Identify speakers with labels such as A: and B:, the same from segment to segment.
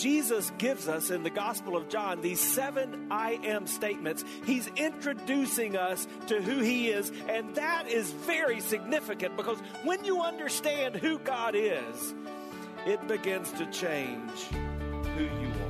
A: Jesus gives us in the Gospel of John these seven I am statements. He's introducing us to who He is, and that is very significant because when you understand who God is, it begins to change who you are.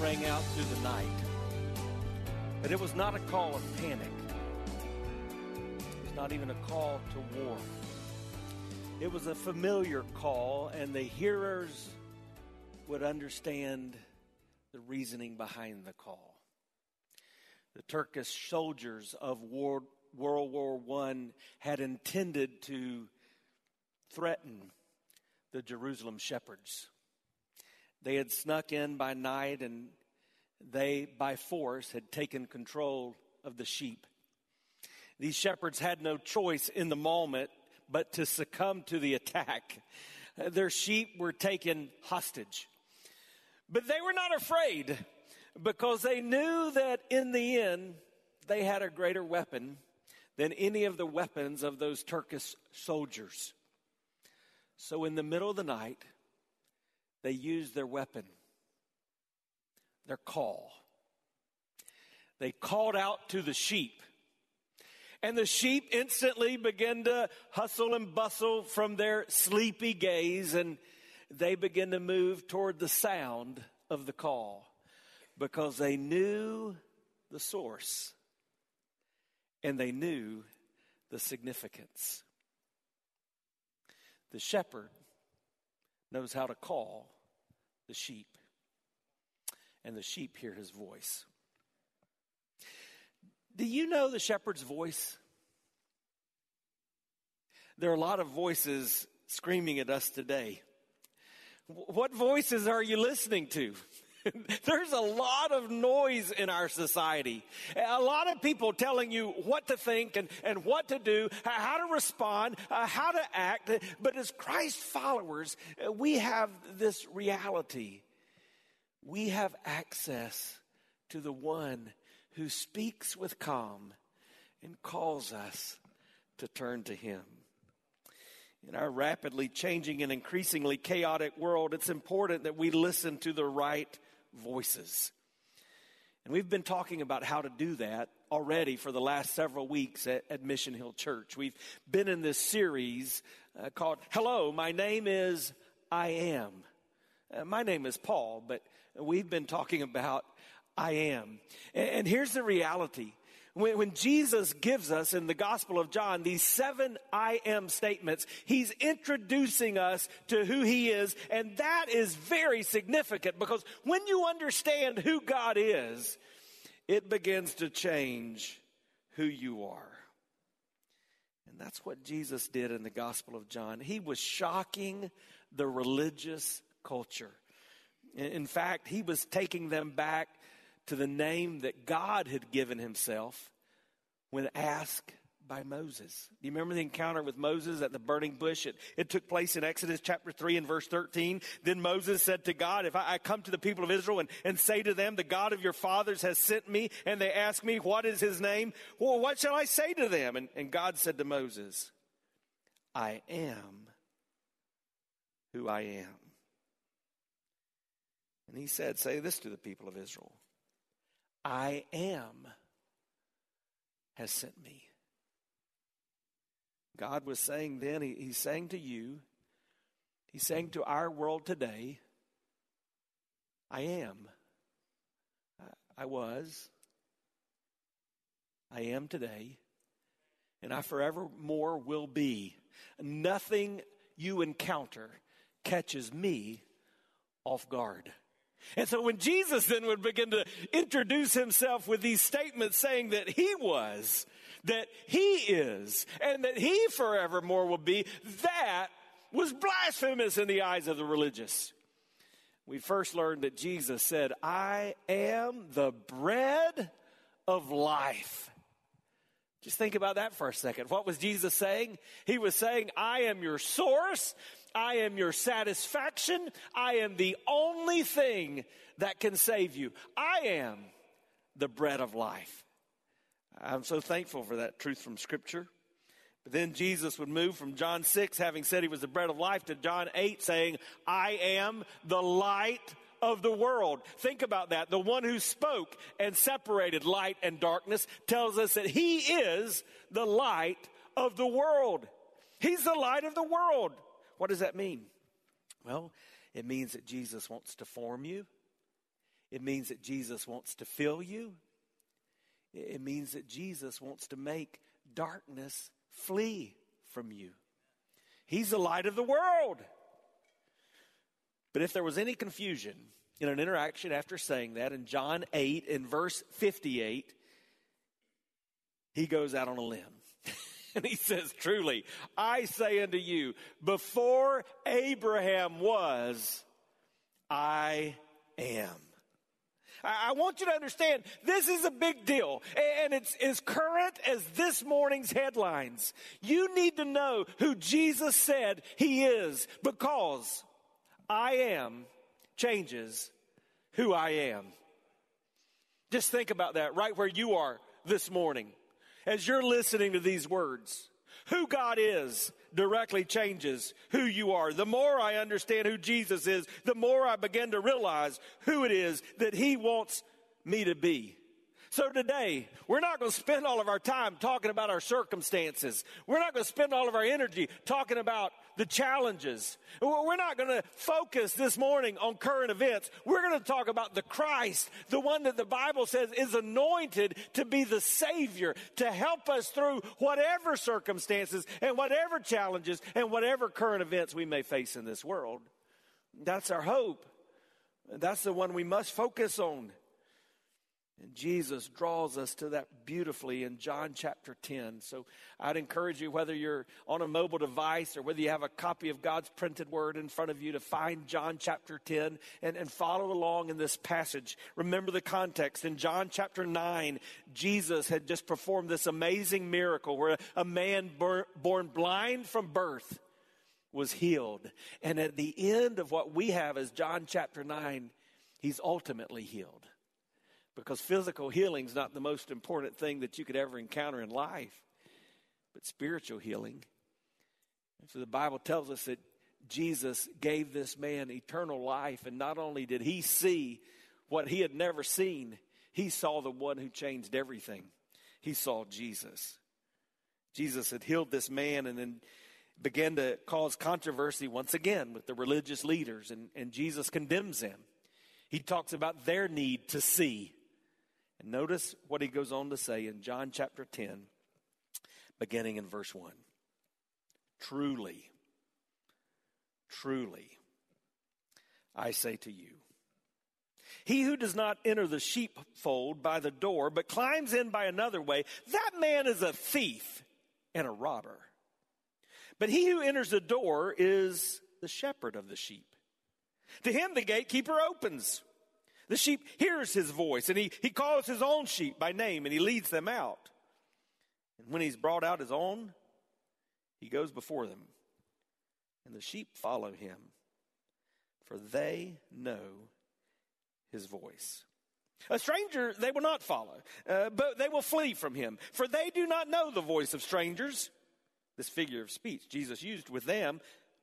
A: rang out through the night. But it was not a call of panic. It was not even a call to war. It was a familiar call, and the hearers would understand the reasoning behind the call. The Turkish soldiers of World War I had intended to threaten the Jerusalem shepherds. They had snuck in by night and they, by force, had taken control of the sheep. These shepherds had no choice in the moment but to succumb to the attack. Their sheep were taken hostage. But they were not afraid because they knew that in the end they had a greater weapon than any of the weapons of those Turkish soldiers. So, in the middle of the night, they used their weapon, their call. They called out to the sheep. And the sheep instantly began to hustle and bustle from their sleepy gaze, and they began to move toward the sound of the call because they knew the source and they knew the significance. The shepherd knows how to call the sheep, and the sheep hear his voice. Do you know the shepherd's voice? There are a lot of voices screaming at us today. What voices are you listening to? There's a lot of noise in our society. A lot of people telling you what to think and, and what to do, how to respond, uh, how to act. But as Christ followers, uh, we have this reality. We have access to the one who speaks with calm and calls us to turn to him. In our rapidly changing and increasingly chaotic world, it's important that we listen to the right voices. And we've been talking about how to do that already for the last several weeks at, at Mission Hill Church. We've been in this series uh, called Hello, my name is I Am. Uh, my name is Paul, but we've been talking about I Am. and, and here's the reality when, when Jesus gives us in the Gospel of John these seven I am statements, he's introducing us to who he is. And that is very significant because when you understand who God is, it begins to change who you are. And that's what Jesus did in the Gospel of John. He was shocking the religious culture. In fact, he was taking them back to the name that God had given himself when asked by Moses. Do you remember the encounter with Moses at the burning bush? It, it took place in Exodus chapter 3 and verse 13. Then Moses said to God, If I, I, come to the people of Israel and, and say to them, The God of your fathers has sent me, and they ask me, What is his name? Well, what shall I say to them? And, and God said to Moses, I am who I am. And he said, Say this to the people of Israel I am has sent me. God was saying then, he, He's saying to you, He's saying to our world today, I am. I was. I am today. And I forevermore will be. Nothing you encounter catches me off guard. And so when Jesus then would begin to introduce himself with these statements saying that he was, that he is, and that he forevermore will be, that was blasphemous in the eyes of the religious. We first learned that Jesus said, I am the bread of life. Just think about that for a second. What was Jesus saying? He was saying, I am your source. I am your satisfaction. I am the only thing that can save you. I am the bread of life. I'm so thankful for that truth from Scripture. But then Jesus would move from John 6, having said he was the bread of life, to John 8, saying, I am the light of the world. Think about that. The one who spoke and separated light and darkness tells us that he is the light of the world. He's the light of the world. What does that mean? Well, it means that Jesus wants to form you. It means that Jesus wants to fill you. It means that Jesus wants to make darkness flee from you. He's the light of the world. But if there was any confusion in an interaction after saying that, in John 8, in verse 58, he goes out on a limb. and he says, Truly, I say unto you, before Abraham was, I am. I want you to understand this is a big deal and it's as current as this morning's headlines. You need to know who Jesus said he is because I am changes who I am. Just think about that right where you are this morning as you're listening to these words. Who God is directly changes who you are. The more I understand who Jesus is, the more I begin to realize who it is that He wants me to be. So today, we're not going to spend all of our time talking about our circumstances. We're not going to spend all of our energy talking about the challenges. We're not going to focus this morning on current events. We're going to talk about the Christ, the one that the Bible says is anointed to be the Savior, to help us through whatever circumstances and whatever challenges and whatever current events we may face in this world. That's our hope. That's the one we must focus on. And Jesus draws us to that beautifully in John chapter 10. So I'd encourage you, whether you're on a mobile device or whether you have a copy of God's printed word in front of you, to find John chapter 10 and, and follow along in this passage. Remember the context. In John chapter 9, Jesus had just performed this amazing miracle where a man born blind from birth was healed. And at the end of what we have as John chapter 9, he's ultimately healed because physical healing is not the most important thing that you could ever encounter in life, but spiritual healing. And so the Bible tells us that Jesus gave this man eternal life, and not only did he see what he had never seen, he saw the one who changed everything. He saw Jesus. Jesus had healed this man and then began to cause controversy once again with the religious leaders, and, and Jesus condemns them. He talks about their need to see. And notice what he goes on to say in John chapter 10, beginning in verse 1. Truly, truly, I say to you, he who does not enter the sheepfold by the door, but climbs in by another way, that man is a thief and a robber. But he who enters the door is the shepherd of the sheep. To him the gatekeeper opens. The sheep hears his voice and he, he calls his own sheep by name and he leads them out. And when he's brought out his own, he goes before them. And the sheep follow him, for they know his voice. A stranger they will not follow, uh, but they will flee from him, for they do not know the voice of strangers. This figure of speech Jesus used with them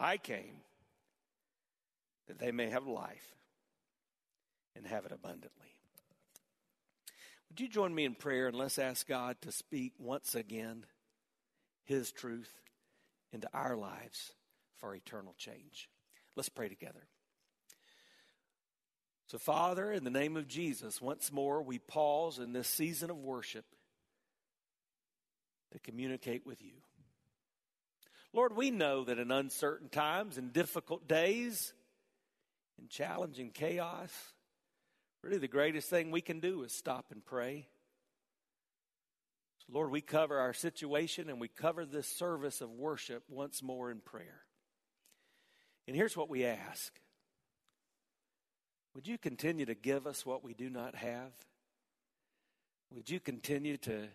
A: I came that they may have life and have it abundantly. Would you join me in prayer and let's ask God to speak once again His truth into our lives for eternal change? Let's pray together. So, Father, in the name of Jesus, once more we pause in this season of worship to communicate with you. Lord, we know that in uncertain times, in difficult days, in challenging chaos, really the greatest thing we can do is stop and pray. So, Lord, we cover our situation and we cover this service of worship once more in prayer. And here's what we ask Would you continue to give us what we do not have? Would you continue to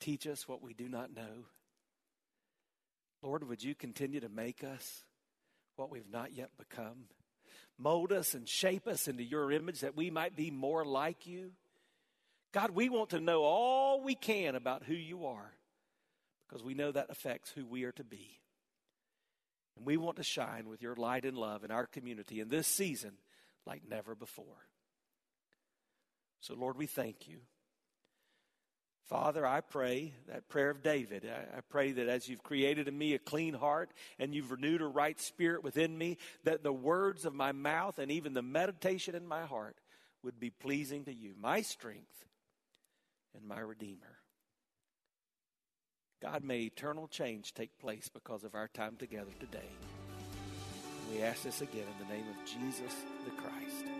A: teach us what we do not know? Lord, would you continue to make us what we've not yet become? Mold us and shape us into your image that we might be more like you. God, we want to know all we can about who you are because we know that affects who we are to be. And we want to shine with your light and love in our community in this season like never before. So, Lord, we thank you. Father, I pray that prayer of David. I, I, pray that as you've created in me a clean heart and you've renewed a right spirit within me, that the words of my mouth and even the meditation in my heart would be pleasing to you, my strength and my Redeemer. God, may eternal change take place because of our time together today. We ask this again in the name of Jesus the Christ.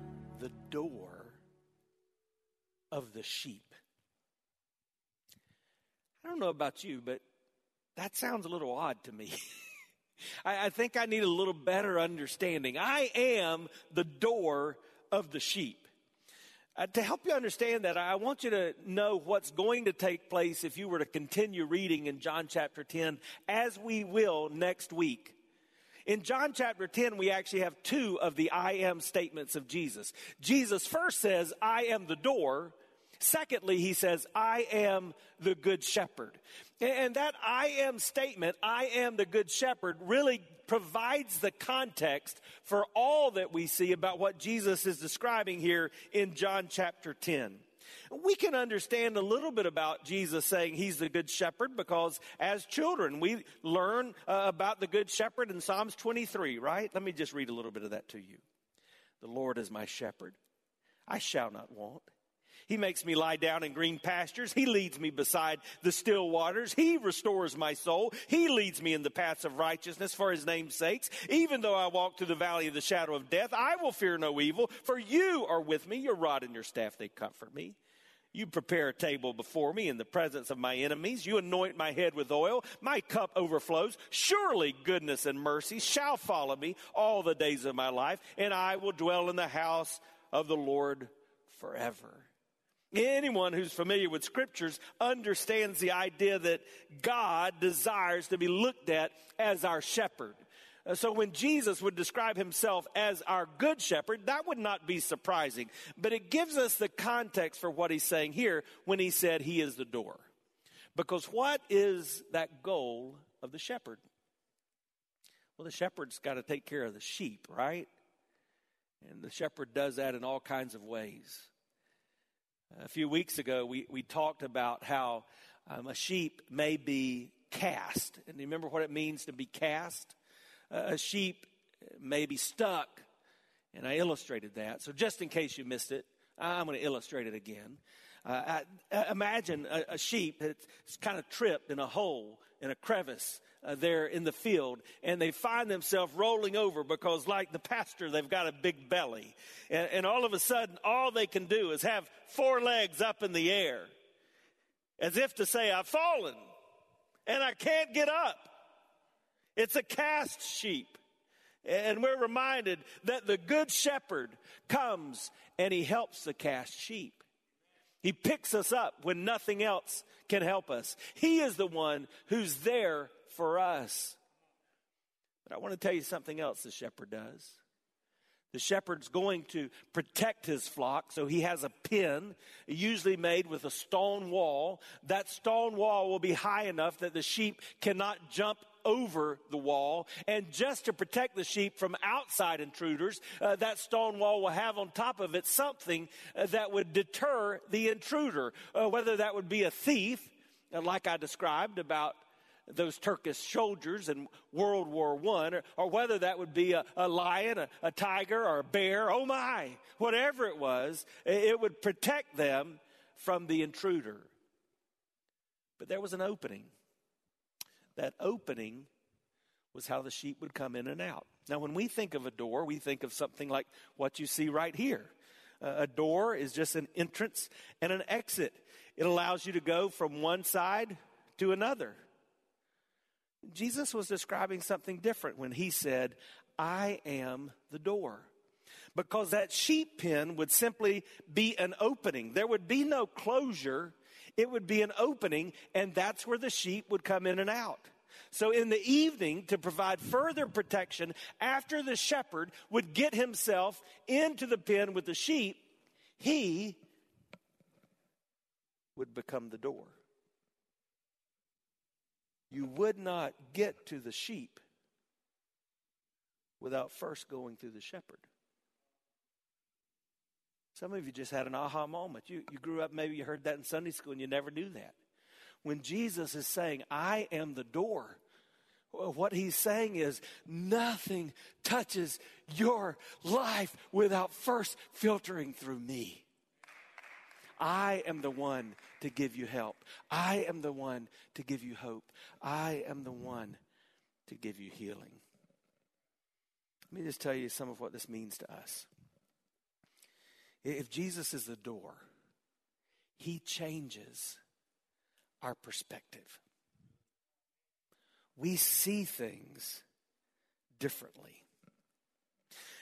A: door of the sheep. I don't know about you, but that sounds a little odd to me. I, I, think I need a little better understanding. I am the door of the sheep. Uh, to help you understand that, I want you to know what's going to take place if you were to continue reading in John chapter 10, as we will next week. In John chapter 10, we actually have two of the I am statements of Jesus. Jesus first says, I am the door. Secondly, he says, I am the good shepherd. And that I am statement, I am the good shepherd, really provides the context for all that we see about what Jesus is describing here in John chapter 10 we can understand a little bit about Jesus saying he's the good shepherd because as children, we learn uh, about the good shepherd in Psalms 23, right? Let me just read a little bit of that to you. The Lord is my shepherd. I shall not want. He makes me lie down in green pastures. He leads me beside the still waters. He restores my soul. He leads me in the paths of righteousness for his name's sakes. Even though I walk through the valley of the shadow of death, I will fear no evil, for you are with me. Your rod and your staff, they comfort me. You prepare a table before me in the presence of my enemies. You anoint my head with oil. My cup overflows. Surely goodness and mercy shall follow me all the days of my life, and I will dwell in the house of the Lord forever. Anyone who's familiar with scriptures understands the idea that God desires to be looked at as our shepherd. Uh, so when Jesus would describe himself as our good shepherd, that would not be surprising. But it gives us the context for what he's saying here when he said he is the door. Because what is that goal of the shepherd? Well, the shepherd's got to take care of the sheep, right? And the shepherd does that in all kinds of ways. A few weeks ago, we, we talked about how um, a sheep may be cast. And you remember what it means to be cast? Uh, a sheep may be stuck. And I illustrated that. So just in case you missed it, I'm going to illustrate it again. Uh, I, imagine a, a, sheep that's kind of tripped in a hole, in a crevice uh, there in the field, and they find themselves rolling over because, like the pastor, they've got a big belly. And, and all of a sudden, all they can do is have four legs up in the air, as if to say, I've fallen and I can't get up. It's a cast sheep. And we're reminded that the good shepherd comes and he helps the cast sheep. He picks us up when nothing else can help us. He is the one who's there for us. But I want to tell you something else the shepherd does. The shepherd's going to protect his flock, so he has a pen, usually made with a stone wall. That stone wall will be high enough that the sheep cannot jump over the wall. And just to protect the sheep from outside intruders, uh, that stone wall will have on top of it something uh, that would deter the intruder, uh, whether that would be a thief, uh, like I described about those Turkish soldiers in World War One, or, or, whether that would be a, a lion, a, a, tiger, or a bear. Oh my! Whatever it was, it would protect them from the intruder. But there was an opening. That opening was how the sheep would come in and out. Now, when we think of a door, we think of something like what you see right here. Uh, a door is just an entrance and an exit. It allows you to go from one side to another. Jesus was describing something different when he said, I am the door. Because that sheep pen would simply be an opening. There would be no closure. It would be an opening, and that's where the sheep would come in and out. So in the evening, to provide further protection, after the shepherd would get himself into the pen with the sheep, he would become the door you would not get to the sheep without first going through the shepherd. Some of you just had an aha moment. You, you grew up, maybe you heard that in Sunday school and you never knew that. When Jesus is saying, I am the door, what he's saying is nothing touches your life without first filtering through me. I am the one to give you help. I am the one to give you hope. I am the one to give you healing. Let me just tell you some of what this means to us. If Jesus is the door, he changes our perspective. We see things differently.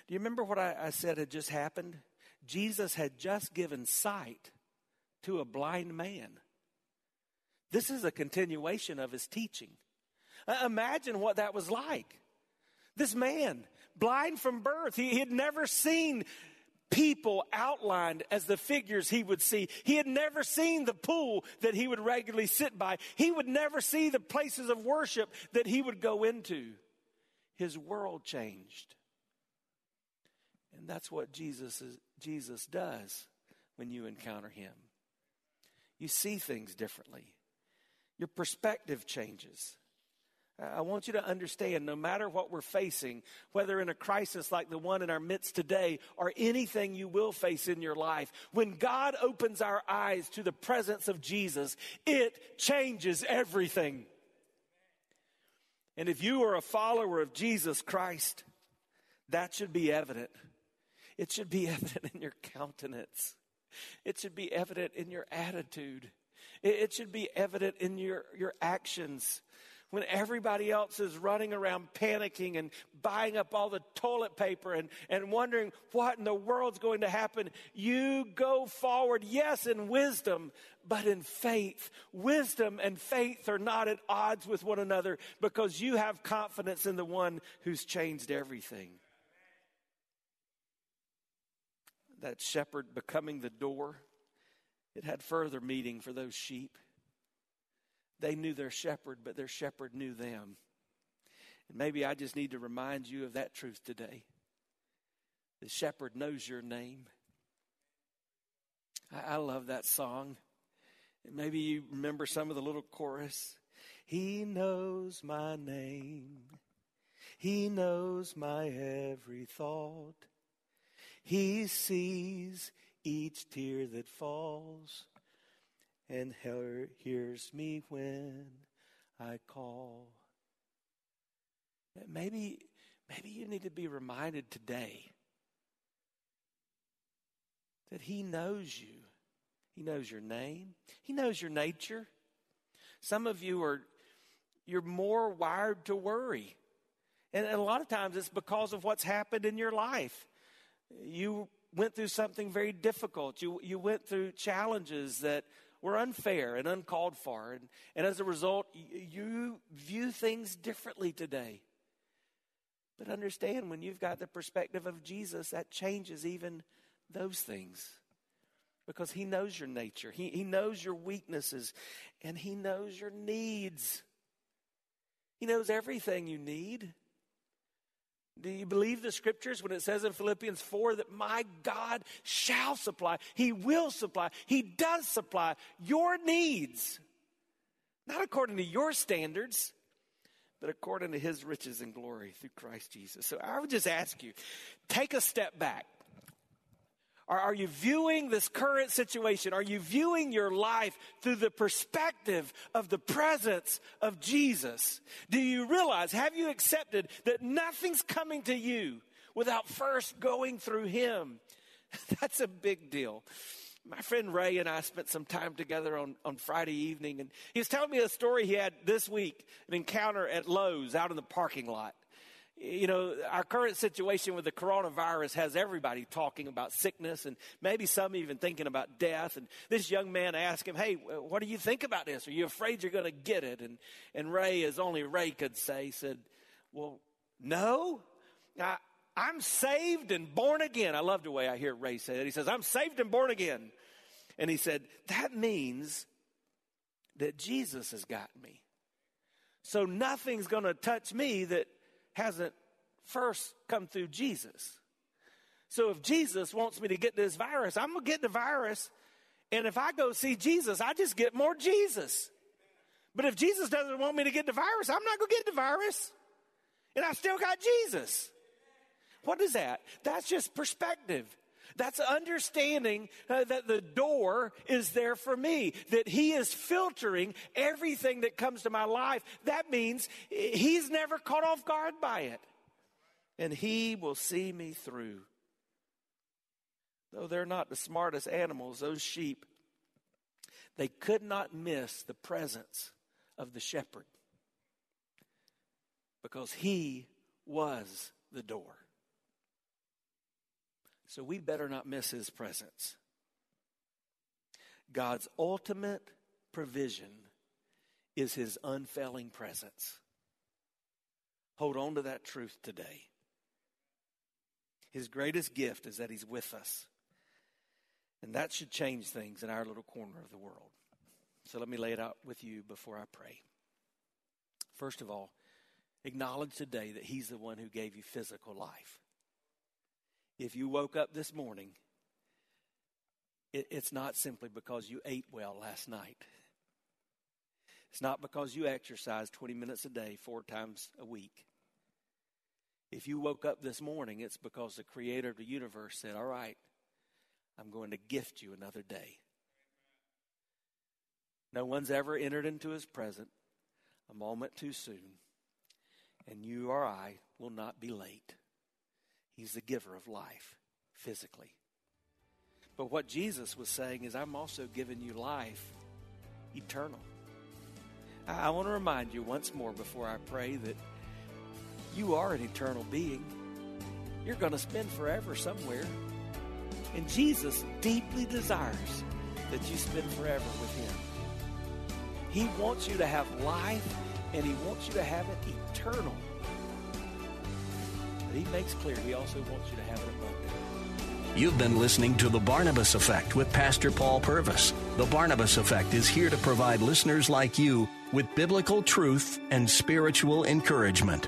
A: Do you remember what I, I said had just happened? Jesus had just given sight to a blind man. This is a continuation of his teaching. Uh, imagine what that was like. This man, blind from birth, he, he had never seen people outlined as the figures he would see. He had never seen the pool that he would regularly sit by. He would never see the places of worship that he would go into. His world changed. And that's what Jesus, is, Jesus does when you encounter him you see things differently. Your perspective changes. I want you to understand no matter what we're facing, whether in a crisis like the one in our midst today or anything you will face in your life, when God opens our eyes to the presence of Jesus, it changes everything. And if you are a follower of Jesus Christ, that should be evident. It should be evident in your countenance. It should be evident in your attitude. It should be evident in your, your actions. When everybody else is running around panicking and buying up all the toilet paper and, and wondering what in the world's going to happen, you go forward, yes, in wisdom, but in faith. Wisdom and faith are not at odds with one another because you have confidence in the one who's changed everything. That shepherd becoming the door, it had further meaning for those sheep. They knew their shepherd, but their shepherd knew them. And maybe I just need to remind you of that truth today. The shepherd knows your name. I, I love that song. And maybe you remember some of the little chorus. He knows my name. He knows my every thought. He sees each tear that falls and hears me when I call. Maybe, maybe you need to be reminded today that He knows you. He knows your name. He knows your nature. Some of you are you're more wired to worry. And a lot of times it's because of what's happened in your life. You went through something very difficult. You, you went through challenges that were unfair and uncalled for. And, and as a result, you, view things differently today. But understand when you've got the perspective of Jesus, that changes even those things. Because he knows your nature, he, he knows your weaknesses, and he knows your needs. He knows everything you need. Do you believe the scriptures when it says in Philippians 4 that my God shall supply, He will supply, He does supply your needs? Not according to your standards, but according to His riches and glory through Christ Jesus. So I would just ask you take a step back. Are, are you viewing this current situation? Are you viewing your life through the perspective of the presence of Jesus? Do you realize, have you accepted that nothing's coming to you without first going through Him? That's a big deal. My friend Ray and I spent some time together on, on Friday evening, and he was telling me a story he had this week an encounter at Lowe's out in the parking lot you know, our current situation with the coronavirus has everybody talking about sickness and maybe some even thinking about death. And this young man asked him, Hey, what do you think about this? Are you afraid you're going to get it? And, and Ray, as only Ray could say, said, Well, no. I, I'm saved and born again. I love the way I hear Ray say that. He says, I'm saved and born again. And he said, That means that Jesus has got me. So nothing's going to touch me that hasn't first come through Jesus. So if Jesus wants me to get this virus, I'm going to get the virus. And if I go see Jesus, I just get more Jesus. But if Jesus doesn't want me to get the virus, I'm not going to get the virus. And I still got Jesus. What is that? That's just perspective. That's understanding uh, that the door is there for me, that He is filtering everything that comes to my life. That means He's never caught off guard by it. And He will see me through. Though they're not the smartest animals, those sheep, they could not miss the presence of the shepherd because He was the door. So we better not miss his presence. God's ultimate provision is his unfailing presence. Hold on to that truth today. His greatest gift is that he's with us. And that should change things in our little corner of the world. So let me lay it out with you before I pray. First of all, acknowledge today that he's the one who gave you physical life if you woke up this morning, it, it's not simply because you ate well last night. It's not because you exercise 20 minutes a day, four times a week. If you woke up this morning, it's because the creator of the universe said, All right, I'm going to gift you another day. No one's ever entered into his presence a moment too soon, and you or I will not be late. He's the giver of life physically. But what Jesus was saying is, I'm also giving you life eternal. I, want to remind you once more before I pray that you are an eternal being. You're going to spend forever somewhere. And Jesus deeply desires that you spend forever with Him. He wants you to have life, and He wants you to have it eternal. He makes clear he also wants you to have it abundant.
B: You've been listening to The Barnabas Effect with Pastor Paul Purvis. The Barnabas Effect is here to provide listeners like you with biblical truth and spiritual encouragement.